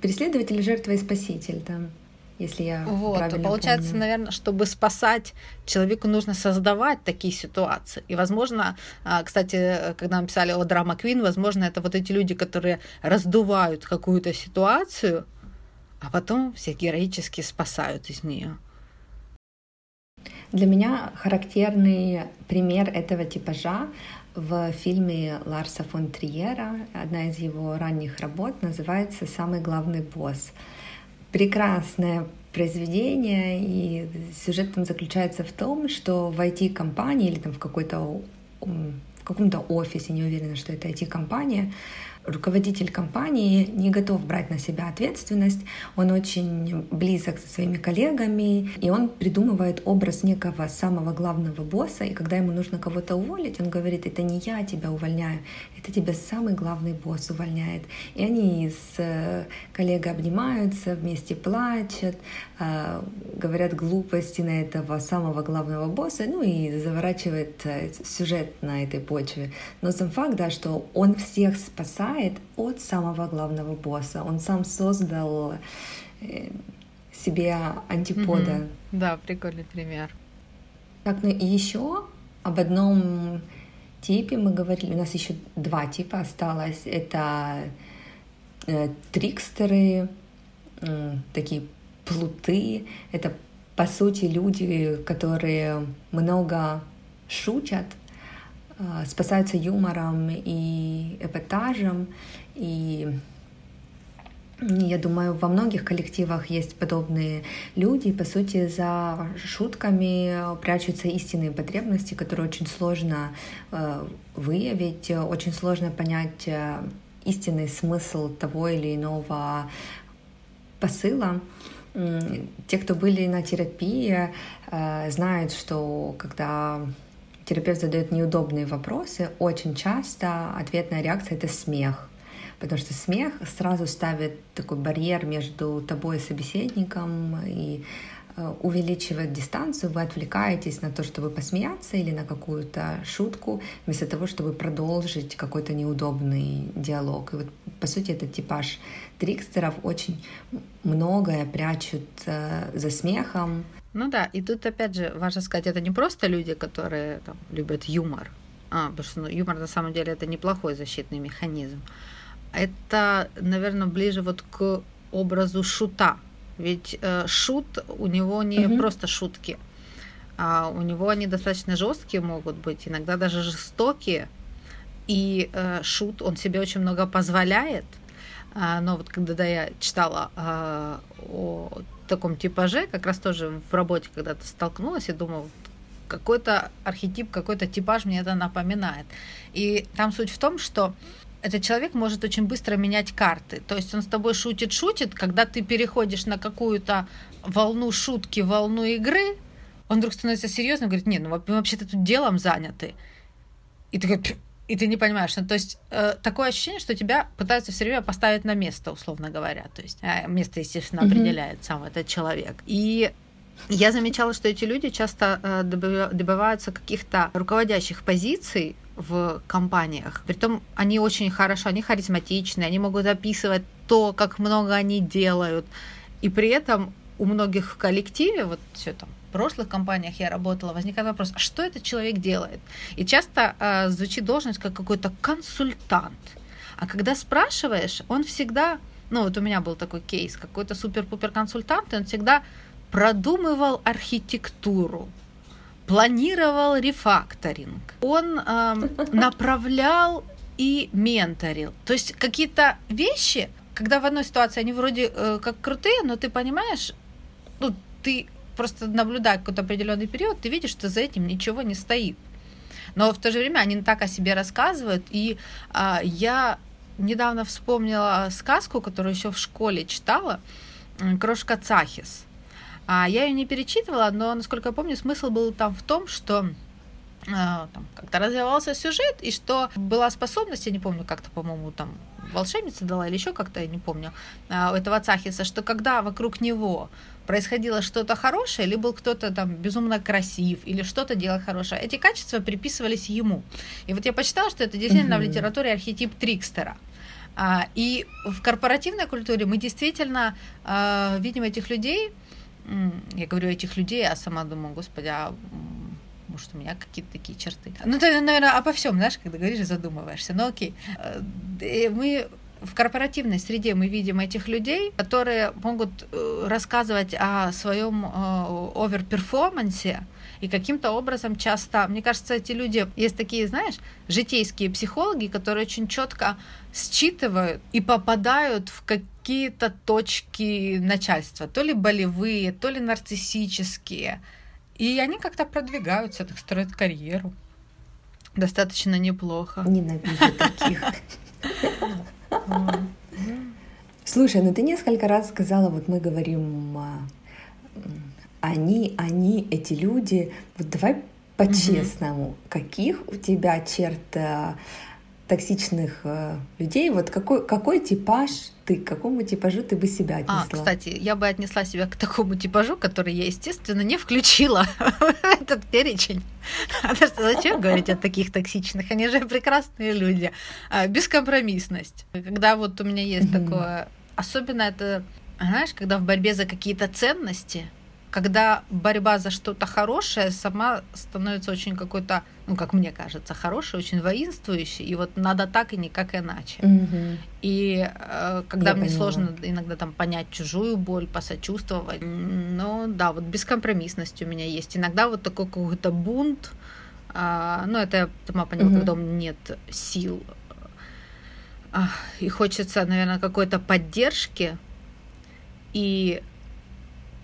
S2: преследователь, жертва и спаситель, там, если я
S1: вот,
S2: правильно
S1: получается,
S2: помню.
S1: наверное, чтобы спасать человеку нужно создавать такие ситуации. И, возможно, а, кстати, когда мы писали о драма Квин, возможно, это вот эти люди, которые раздувают какую-то ситуацию, а потом все героически спасают из нее.
S2: Для меня характерный пример этого типажа в фильме Ларса фон Триера, одна из его ранних работ, называется «Самый главный босс». Прекрасное произведение, и сюжет там заключается в том, что в IT-компании или там в какой-то в каком-то офисе, не уверена, что это IT-компания, руководитель компании не готов брать на себя ответственность, он очень близок со своими коллегами, и он придумывает образ некого самого главного босса, и когда ему нужно кого-то уволить, он говорит, это не я тебя увольняю, это тебя самый главный босс увольняет. И они с э, коллегой обнимаются, вместе плачут, говорят глупости на этого самого главного босса, ну и заворачивает э, сюжет на этой почве. Но сам факт, да, что он всех спасает от самого главного босса. Он сам создал себе антипода. Mm-hmm.
S1: Да, прикольный пример.
S2: Так, ну и еще об одном типе мы говорили, у нас еще два типа осталось. Это э, трикстеры, э, такие плуты. Это, по сути, люди, которые много шутят, э, спасаются юмором и эпатажем. И я думаю, во многих коллективах есть подобные люди. По сути, за шутками прячутся истинные потребности, которые очень сложно э, выявить, очень сложно понять э, истинный смысл того или иного посыла. Те, кто были на терапии, э, знают, что когда терапевт задает неудобные вопросы, очень часто ответная реакция — это смех потому что смех сразу ставит такой барьер между тобой и собеседником и э, увеличивает дистанцию, вы отвлекаетесь на то, чтобы посмеяться или на какую-то шутку, вместо того, чтобы продолжить какой-то неудобный диалог. И вот, по сути, этот типаж трикстеров очень многое прячут э, за смехом.
S1: Ну да, и тут опять же важно сказать, это не просто люди, которые там, любят юмор, а, потому что ну, юмор на самом деле это неплохой защитный механизм это, наверное, ближе вот к образу шута. Ведь э, шут у него не mm просто шутки, а у него они достаточно жесткие могут быть, иногда даже жестокие. И э, шут, он себе очень много позволяет, но вот когда я читала а, о таком типаже, как раз тоже в работе когда-то столкнулась и думала, какой-то архетип, какой-то типаж мне это напоминает. И там суть в том, что этот человек может очень быстро менять карты. То есть он с тобой шутит-шутит, когда ты переходишь на какую-то волну шутки, волну игры, он вдруг становится серьезным и говорит, нет, ну вообще-то тут делом заняты. И ты такой, и ты не понимаешь. Ну, то есть э, такое ощущение, что тебя пытаются все время поставить на место, условно говоря. То есть э, место, естественно, mm-hmm. определяет сам этот человек. И я замечала, что эти люди часто э, добиваются каких-то руководящих позиций в компаниях. Притом они очень хорошо, они харизматичны, они могут описывать то, как много они делают. И при этом у многих в коллективе, вот все там, прошлых компаниях я работала, возникает вопрос, а что этот человек делает? И часто э, звучит должность как какой-то консультант. А когда спрашиваешь, он всегда, ну вот у меня был такой кейс, какой-то супер-пупер консультант, и он всегда продумывал архитектуру, планировал рефакторинг, он э, (laughs) направлял и менторил. То есть какие-то вещи, когда в одной ситуации они вроде э, как крутые, но ты понимаешь, ну, ты просто наблюдая какой-то определенный период, ты видишь, что за этим ничего не стоит. Но в то же время они так о себе рассказывают, и а, я недавно вспомнила сказку, которую еще в школе читала, «Крошка Цахис». А я ее не перечитывала, но, насколько я помню, смысл был там в том, что а, там, как-то развивался сюжет, и что была способность, я не помню, как-то, по-моему, там волшебница дала или еще как-то, я не помню, а, у этого Цахиса, что когда вокруг него происходило что-то хорошее, или был кто-то там безумно красив, или что-то делал хорошее, эти качества приписывались ему. И вот я почитала, что это действительно mm-hmm. в литературе архетип Трикстера. А, и в корпоративной культуре мы действительно видим этих людей, я говорю этих людей, а сама думаю, господи, а может, у меня какие-то такие черты. Ну, ты, наверное, обо всем, знаешь, когда говоришь, задумываешься. Ну, окей. Э, мы в корпоративной среде мы видим этих людей, которые могут э, рассказывать о своем э, оверперформансе, и каким-то образом часто, мне кажется, эти люди, есть такие, знаешь, житейские психологи, которые очень четко считывают и попадают в какие-то точки начальства, то ли болевые, то ли нарциссические. И они как-то продвигаются, так строят карьеру. Достаточно неплохо.
S2: Ненавижу таких. (laughs) Слушай, ну ты несколько раз сказала, вот мы говорим, а, они, они, эти люди, вот давай по-честному, каких у тебя черт э, токсичных э, людей, вот какой, какой типаж ты, к какому типажу ты бы себя а, отнесла?
S1: А, кстати, я бы отнесла себя к такому типажу, который я, естественно, не включила (laughs) в этот перечень. (laughs) Потому что зачем говорить о таких токсичных? Они же прекрасные люди. А, бескомпромиссность. Когда вот у меня есть такое... Особенно это, знаешь, когда в борьбе за какие-то ценности, когда борьба за что-то хорошее сама становится очень какой-то, ну, как мне кажется, хорошей, очень воинствующей, и вот надо так и никак иначе.
S2: Угу.
S1: И э, когда Я мне поняла. сложно иногда там понять чужую боль, посочувствовать, ну, да, вот бескомпромиссность у меня есть. Иногда вот такой какой-то бунт, э, ну, это я сама поняла, угу. когда у меня нет сил, э, и хочется, наверное, какой-то поддержки, и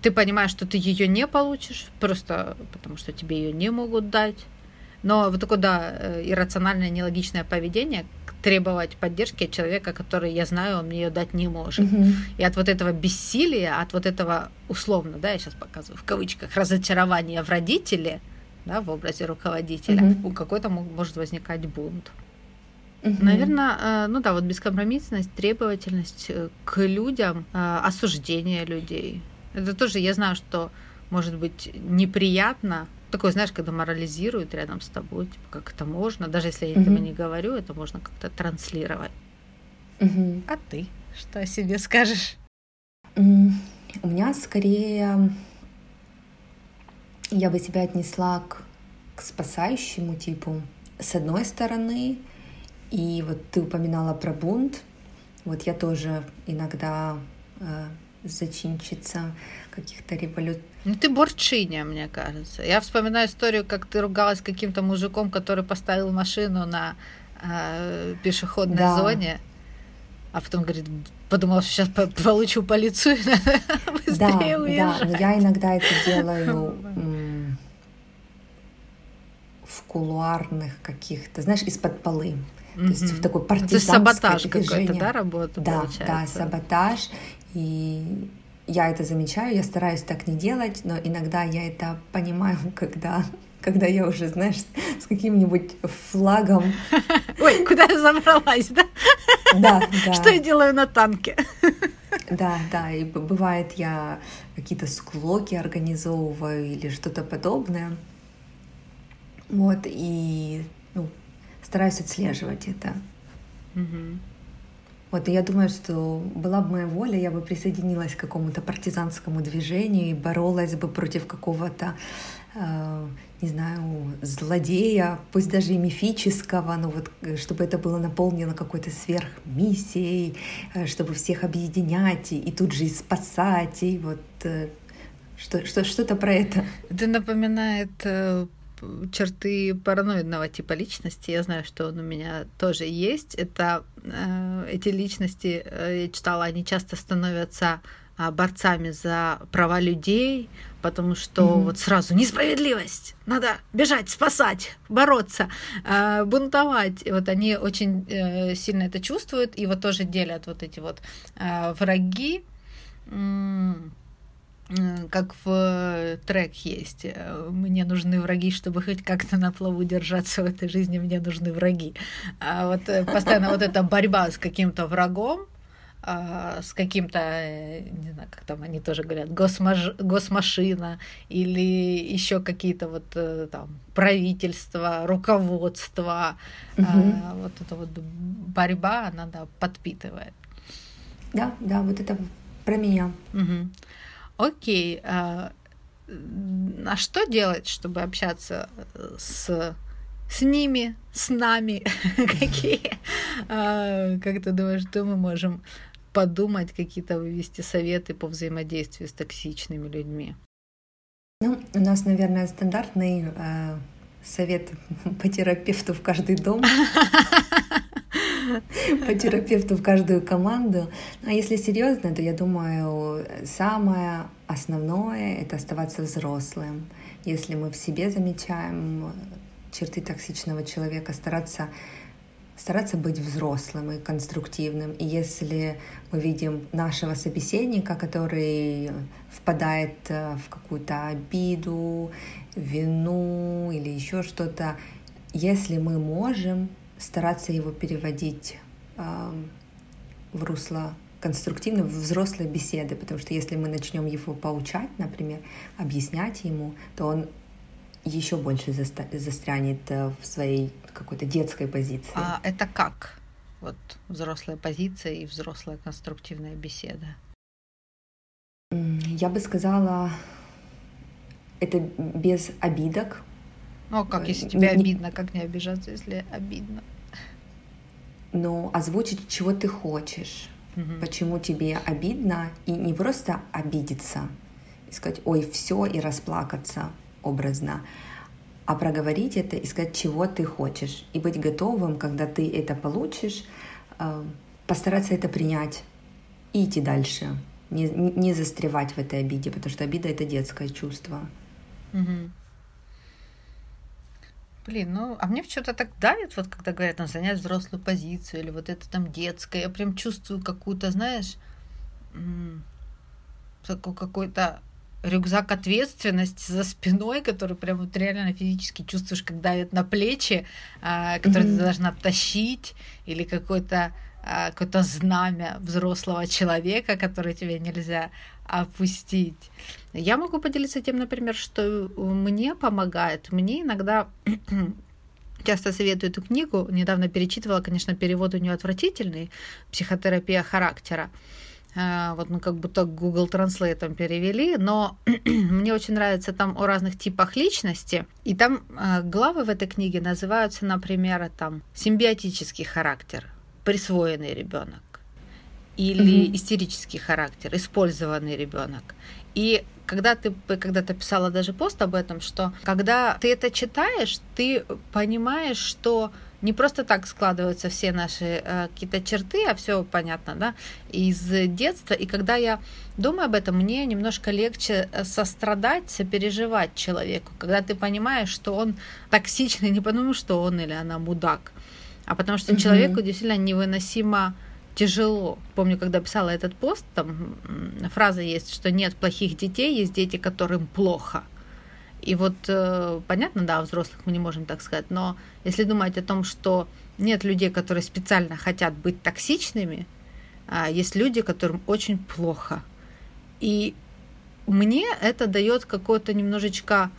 S1: ты понимаешь, что ты ее не получишь, просто потому что тебе ее не могут дать. Но вот такое, да, э, иррациональное, нелогичное поведение требовать поддержки от человека, который, я знаю, он мне ее дать не может.
S2: Угу.
S1: И от вот этого бессилия, от вот этого условно, да, я сейчас показываю в кавычках, разочарования в родителе, да, в образе руководителя, угу. у какой-то может возникать бунт. Угу. Наверное, э, ну да, вот бескомпромиссность, требовательность э, к людям, осуждение людей, это тоже я знаю, что может быть неприятно. Такое, знаешь, когда морализируют рядом с тобой, типа, как это можно, даже если я этого не говорю, это можно как-то транслировать.
S2: Угу.
S1: А ты что о себе скажешь?
S2: У меня скорее я бы себя отнесла к, к спасающему типу. С одной стороны, и вот ты упоминала про бунт, вот я тоже иногда э, зачинщица каких-то революций.
S1: Ну, ты борчиня, мне кажется. Я вспоминаю историю, как ты ругалась с каким-то мужиком, который поставил машину на э, пешеходной да. зоне. а потом говорит, подумала, что сейчас получу по лицу (laughs) и надо быстрее
S2: да, уезжать. Да, но я иногда это делаю (laughs) в кулуарных каких-то, знаешь, из-под полы. То есть в такой партизанское
S1: ну, То есть саботаж какой-то, да, работа
S2: Да,
S1: получается?
S2: да, саботаж. И я это замечаю, я стараюсь так не делать, но иногда я это понимаю, (laughs) когда когда я уже, знаешь, с каким-нибудь флагом. (laughs)
S1: Ой, куда я забралась, да?
S2: Да, (laughs) да.
S1: Что я делаю на танке?
S2: Да, да, и бывает я какие-то склоки организовываю или что-то подобное. Вот, и ну, стараюсь отслеживать это. Угу. Вот, и я думаю, что была бы моя воля, я бы присоединилась к какому-то партизанскому движению и боролась бы против какого-то э, не знаю, злодея, пусть даже и мифического, но вот э, чтобы это было наполнено какой-то сверхмиссией, э, чтобы всех объединять и, и тут же и спасать, и вот э, что, что, что-то про это.
S1: Это напоминает черты параноидного типа личности. Я знаю, что он у меня тоже есть. Это эти личности, я читала, они часто становятся а, борцами за права людей, потому что mm-hmm. вот сразу несправедливость, надо бежать, спасать, бороться, э, бунтовать. И вот они очень э, сильно это чувствуют и вот тоже делят вот эти вот э, враги. Как в трек есть. Мне нужны враги, чтобы хоть как-то на плаву держаться в этой жизни, мне нужны враги. А вот постоянно вот эта борьба с каким-то врагом, а, с каким-то, э, не знаю, как там они тоже говорят, госмаш... госмашина или еще какие-то вот э, там правительства, руководство, угу. а, вот эта вот борьба, она да, подпитывает.
S2: Да, да, вот это про меня.
S1: Угу. Окей. А, а что делать, чтобы общаться с с ними, с нами, (laughs) какие, а, как ты думаешь, что мы можем подумать, какие-то вывести советы по взаимодействию с токсичными людьми?
S2: Ну, у нас, наверное, стандартный э, совет (laughs) по терапевту в каждый дом. (laughs) По терапевту в каждую команду. А если серьезно, то я думаю, самое основное это оставаться взрослым. Если мы в себе замечаем черты токсичного человека, стараться стараться быть взрослым и конструктивным. И если мы видим нашего собеседника, который впадает э, в какую-то обиду, вину или еще что-то, если мы можем стараться его переводить э, в русло конструктивной, взрослой беседы, потому что если мы начнем его поучать, например, объяснять ему, то он еще больше застрянет э, в своей какой-то детской позиции.
S1: А это как? Вот взрослая позиция и взрослая конструктивная беседа.
S2: Я бы сказала, это без обидок.
S1: Ну, а как, если тебе обидно, как не обижаться, если обидно?
S2: Ну, озвучить, чего ты хочешь, угу. почему тебе обидно, и не просто обидеться, и сказать, ой, все, и расплакаться, образно, а проговорить это и сказать, чего ты хочешь, и быть готовым, когда ты это получишь, э, постараться это принять и идти дальше, не, не застревать в этой обиде, потому что обида это детское чувство.
S1: Угу. Блин, ну, а мне что-то так давит, вот когда говорят, там, занять взрослую позицию, или вот это там детское, я прям чувствую какую-то, знаешь, какой-то рюкзак ответственности за спиной, который прям вот реально физически чувствуешь, как давит на плечи, а, который mm-hmm. ты должна тащить, или какой-то какое-то знамя взрослого человека, которое тебе нельзя опустить. Я могу поделиться тем, например, что мне помогает. Мне иногда (clears throat) часто советую эту книгу. Недавно перечитывала, конечно, перевод у нее отвратительный, психотерапия характера. А, вот мы как будто Google Translate перевели, но (clears throat) мне очень нравится там о разных типах личности. И там а, главы в этой книге называются, например, там симбиотический характер, присвоенный ребенок, или mm-hmm. истерический характер, использованный ребенок. И когда ты когда-то писала даже пост об этом, что когда ты это читаешь, ты понимаешь, что не просто так складываются все наши э, какие-то черты, а все понятно, да, из детства. И когда я думаю об этом, мне немножко легче э, сострадать, сопереживать человеку, когда ты понимаешь, что он токсичный не потому, что он или она мудак, а потому что mm-hmm. человеку действительно невыносимо тяжело. Помню, когда писала этот пост, там фраза есть, что нет плохих детей, есть дети, которым плохо. И вот э, понятно, да, взрослых мы не можем так сказать, но если думать о том, что нет людей, которые специально хотят быть токсичными, а есть люди, которым очень плохо. И мне это дает какое-то немножечко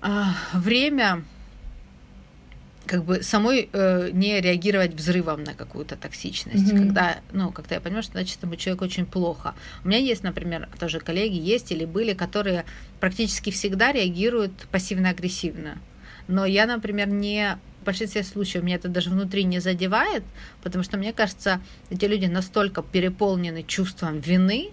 S1: э, время как бы самой э, не реагировать взрывом на какую-то токсичность, mm-hmm. когда, ну, когда я понимаю, что значит этому человеку очень плохо. У меня есть, например, тоже коллеги есть или были, которые практически всегда реагируют пассивно-агрессивно. Но я, например, не в большинстве случаев меня это даже внутри не задевает, потому что мне кажется, эти люди настолько переполнены чувством вины,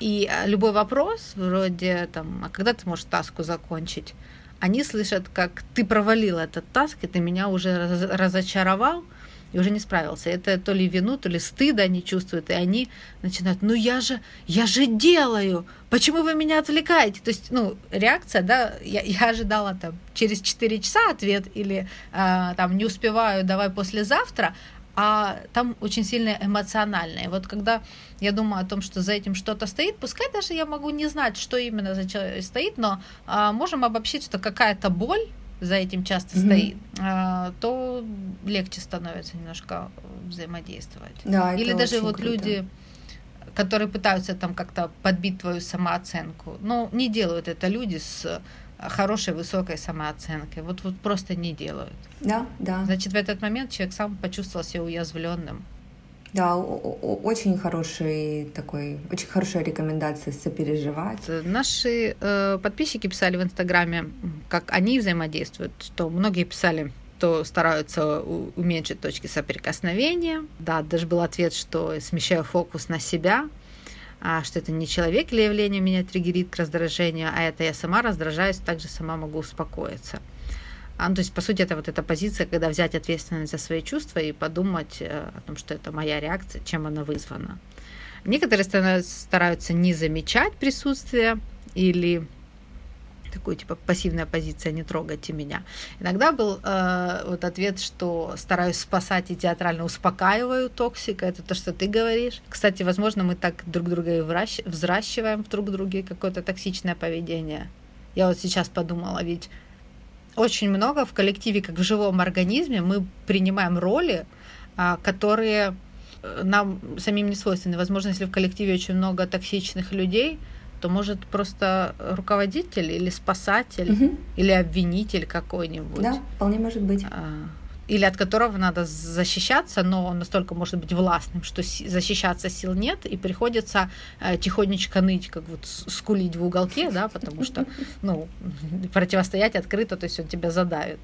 S1: и э, любой вопрос вроде там, а когда ты можешь таску закончить? Они слышат, как ты провалил этот таск, и ты меня уже разочаровал, и уже не справился. Это то ли вину, то ли стыда они чувствуют, и они начинают, ну я же, я же делаю, почему вы меня отвлекаете? То есть, ну, реакция, да, я, я ожидала там через 4 часа ответ или э, там не успеваю, давай послезавтра, а там очень сильно эмоциональное. Вот когда я думаю о том, что за этим что-то стоит, пускай даже я могу не знать, что именно за человек стоит, но а, можем обобщить, что какая-то боль за этим часто mm-hmm. стоит, а, то легче становится немножко взаимодействовать. Да, Или даже вот круто. люди которые пытаются там как-то подбить твою самооценку. Но не делают это люди с хорошей, высокой самооценкой. Вот, вот просто не делают.
S2: Да, да.
S1: Значит, в этот момент человек сам почувствовал себя уязвленным.
S2: Да, очень хороший такой, очень хорошая рекомендация сопереживать.
S1: Наши э, подписчики писали в Инстаграме, как они взаимодействуют, что многие писали, то стараются уменьшить точки соприкосновения. Да, даже был ответ, что смещаю фокус на себя а, что это не человек или явление меня триггерит к раздражению, а это я сама раздражаюсь, также сама могу успокоиться. А, ну, то есть, по сути, это вот эта позиция, когда взять ответственность за свои чувства и подумать э, о том, что это моя реакция, чем она вызвана. Некоторые стараются не замечать присутствие или такой типа пассивная позиция «не трогайте меня». Иногда был э, вот ответ, что стараюсь спасать и театрально успокаиваю токсика, это то, что ты говоришь. Кстати, возможно, мы так друг друга и взращиваем в друг друге какое-то токсичное поведение. Я вот сейчас подумала, ведь очень много в коллективе, как в живом организме, мы принимаем роли, а, которые э, нам самим не свойственны. Возможно, если в коллективе очень много токсичных людей, то может просто руководитель или спасатель угу. или обвинитель какой-нибудь.
S2: Да, вполне может быть. А,
S1: или от которого надо защищаться, но он настолько может быть властным, что защищаться сил нет, и приходится э, тихонечко ныть, как вот скулить в уголке, да, потому что, ну, (laughs) противостоять открыто, то есть он тебя задавит.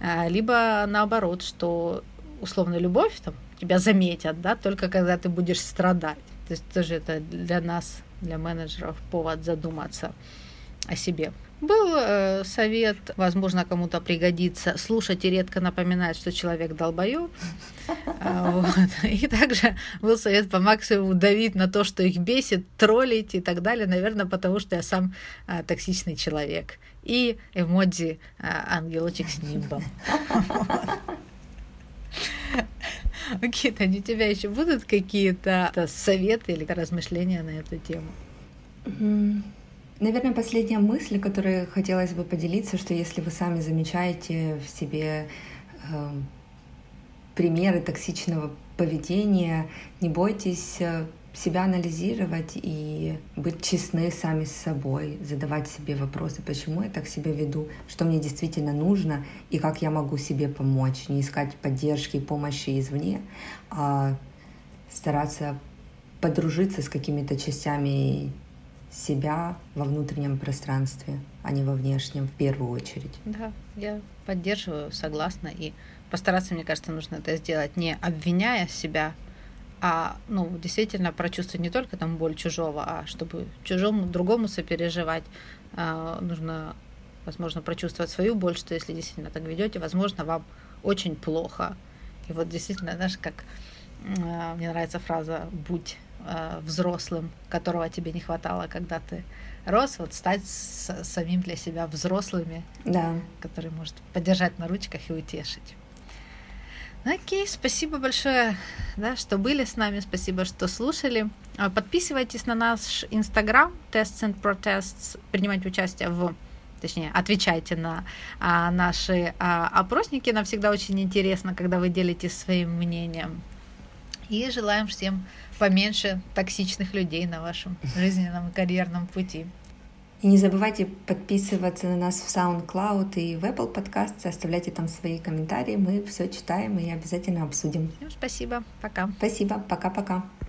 S1: А, либо наоборот, что условно любовь там тебя заметят, да, только когда ты будешь страдать. То есть тоже это для нас для менеджеров повод задуматься о себе. Был э, совет, возможно, кому-то пригодится, слушать и редко напоминать, что человек долбоеб. А. И также был совет по максимуму давить на то, что их бесит, троллить и так далее, наверное, потому что я сам а, токсичный человек. И эмодзи а, ангелочек с нимбом. (laughs) (laughs) Окей, Таня, у тебя еще будут какие-то советы или размышления на эту тему?
S2: Наверное, последняя мысль, которой хотелось бы поделиться, что если вы сами замечаете в себе э, примеры токсичного поведения, не бойтесь э, себя анализировать и быть честны сами с собой, задавать себе вопросы, почему я так себя веду, что мне действительно нужно и как я могу себе помочь, не искать поддержки и помощи извне, а стараться подружиться с какими-то частями себя во внутреннем пространстве, а не во внешнем в первую очередь.
S1: Да, я поддерживаю, согласна. И постараться, мне кажется, нужно это сделать, не обвиняя себя, а ну, действительно прочувствовать не только там боль чужого, а чтобы чужому, другому сопереживать, а, нужно, возможно, прочувствовать свою боль, что если действительно так ведете, возможно, вам очень плохо. И вот действительно, знаешь, как э, мне нравится фраза «будь э, взрослым, которого тебе не хватало, когда ты рос, вот стать с, самим для себя взрослыми,
S2: да.
S1: который может поддержать на ручках и утешить. Окей, спасибо большое, да, что были с нами, спасибо, что слушали. А, подписывайтесь на наш инстаграм Tests and Protests, принимайте участие в точнее, отвечайте на а, наши а, опросники. Нам всегда очень интересно, когда вы делитесь своим мнением. И желаем всем поменьше токсичных людей на вашем жизненном и карьерном пути.
S2: И не забывайте подписываться на нас в SoundCloud и в Apple Podcasts, оставляйте там свои комментарии, мы все читаем и обязательно обсудим.
S1: Всем спасибо, пока.
S2: Спасибо, пока-пока.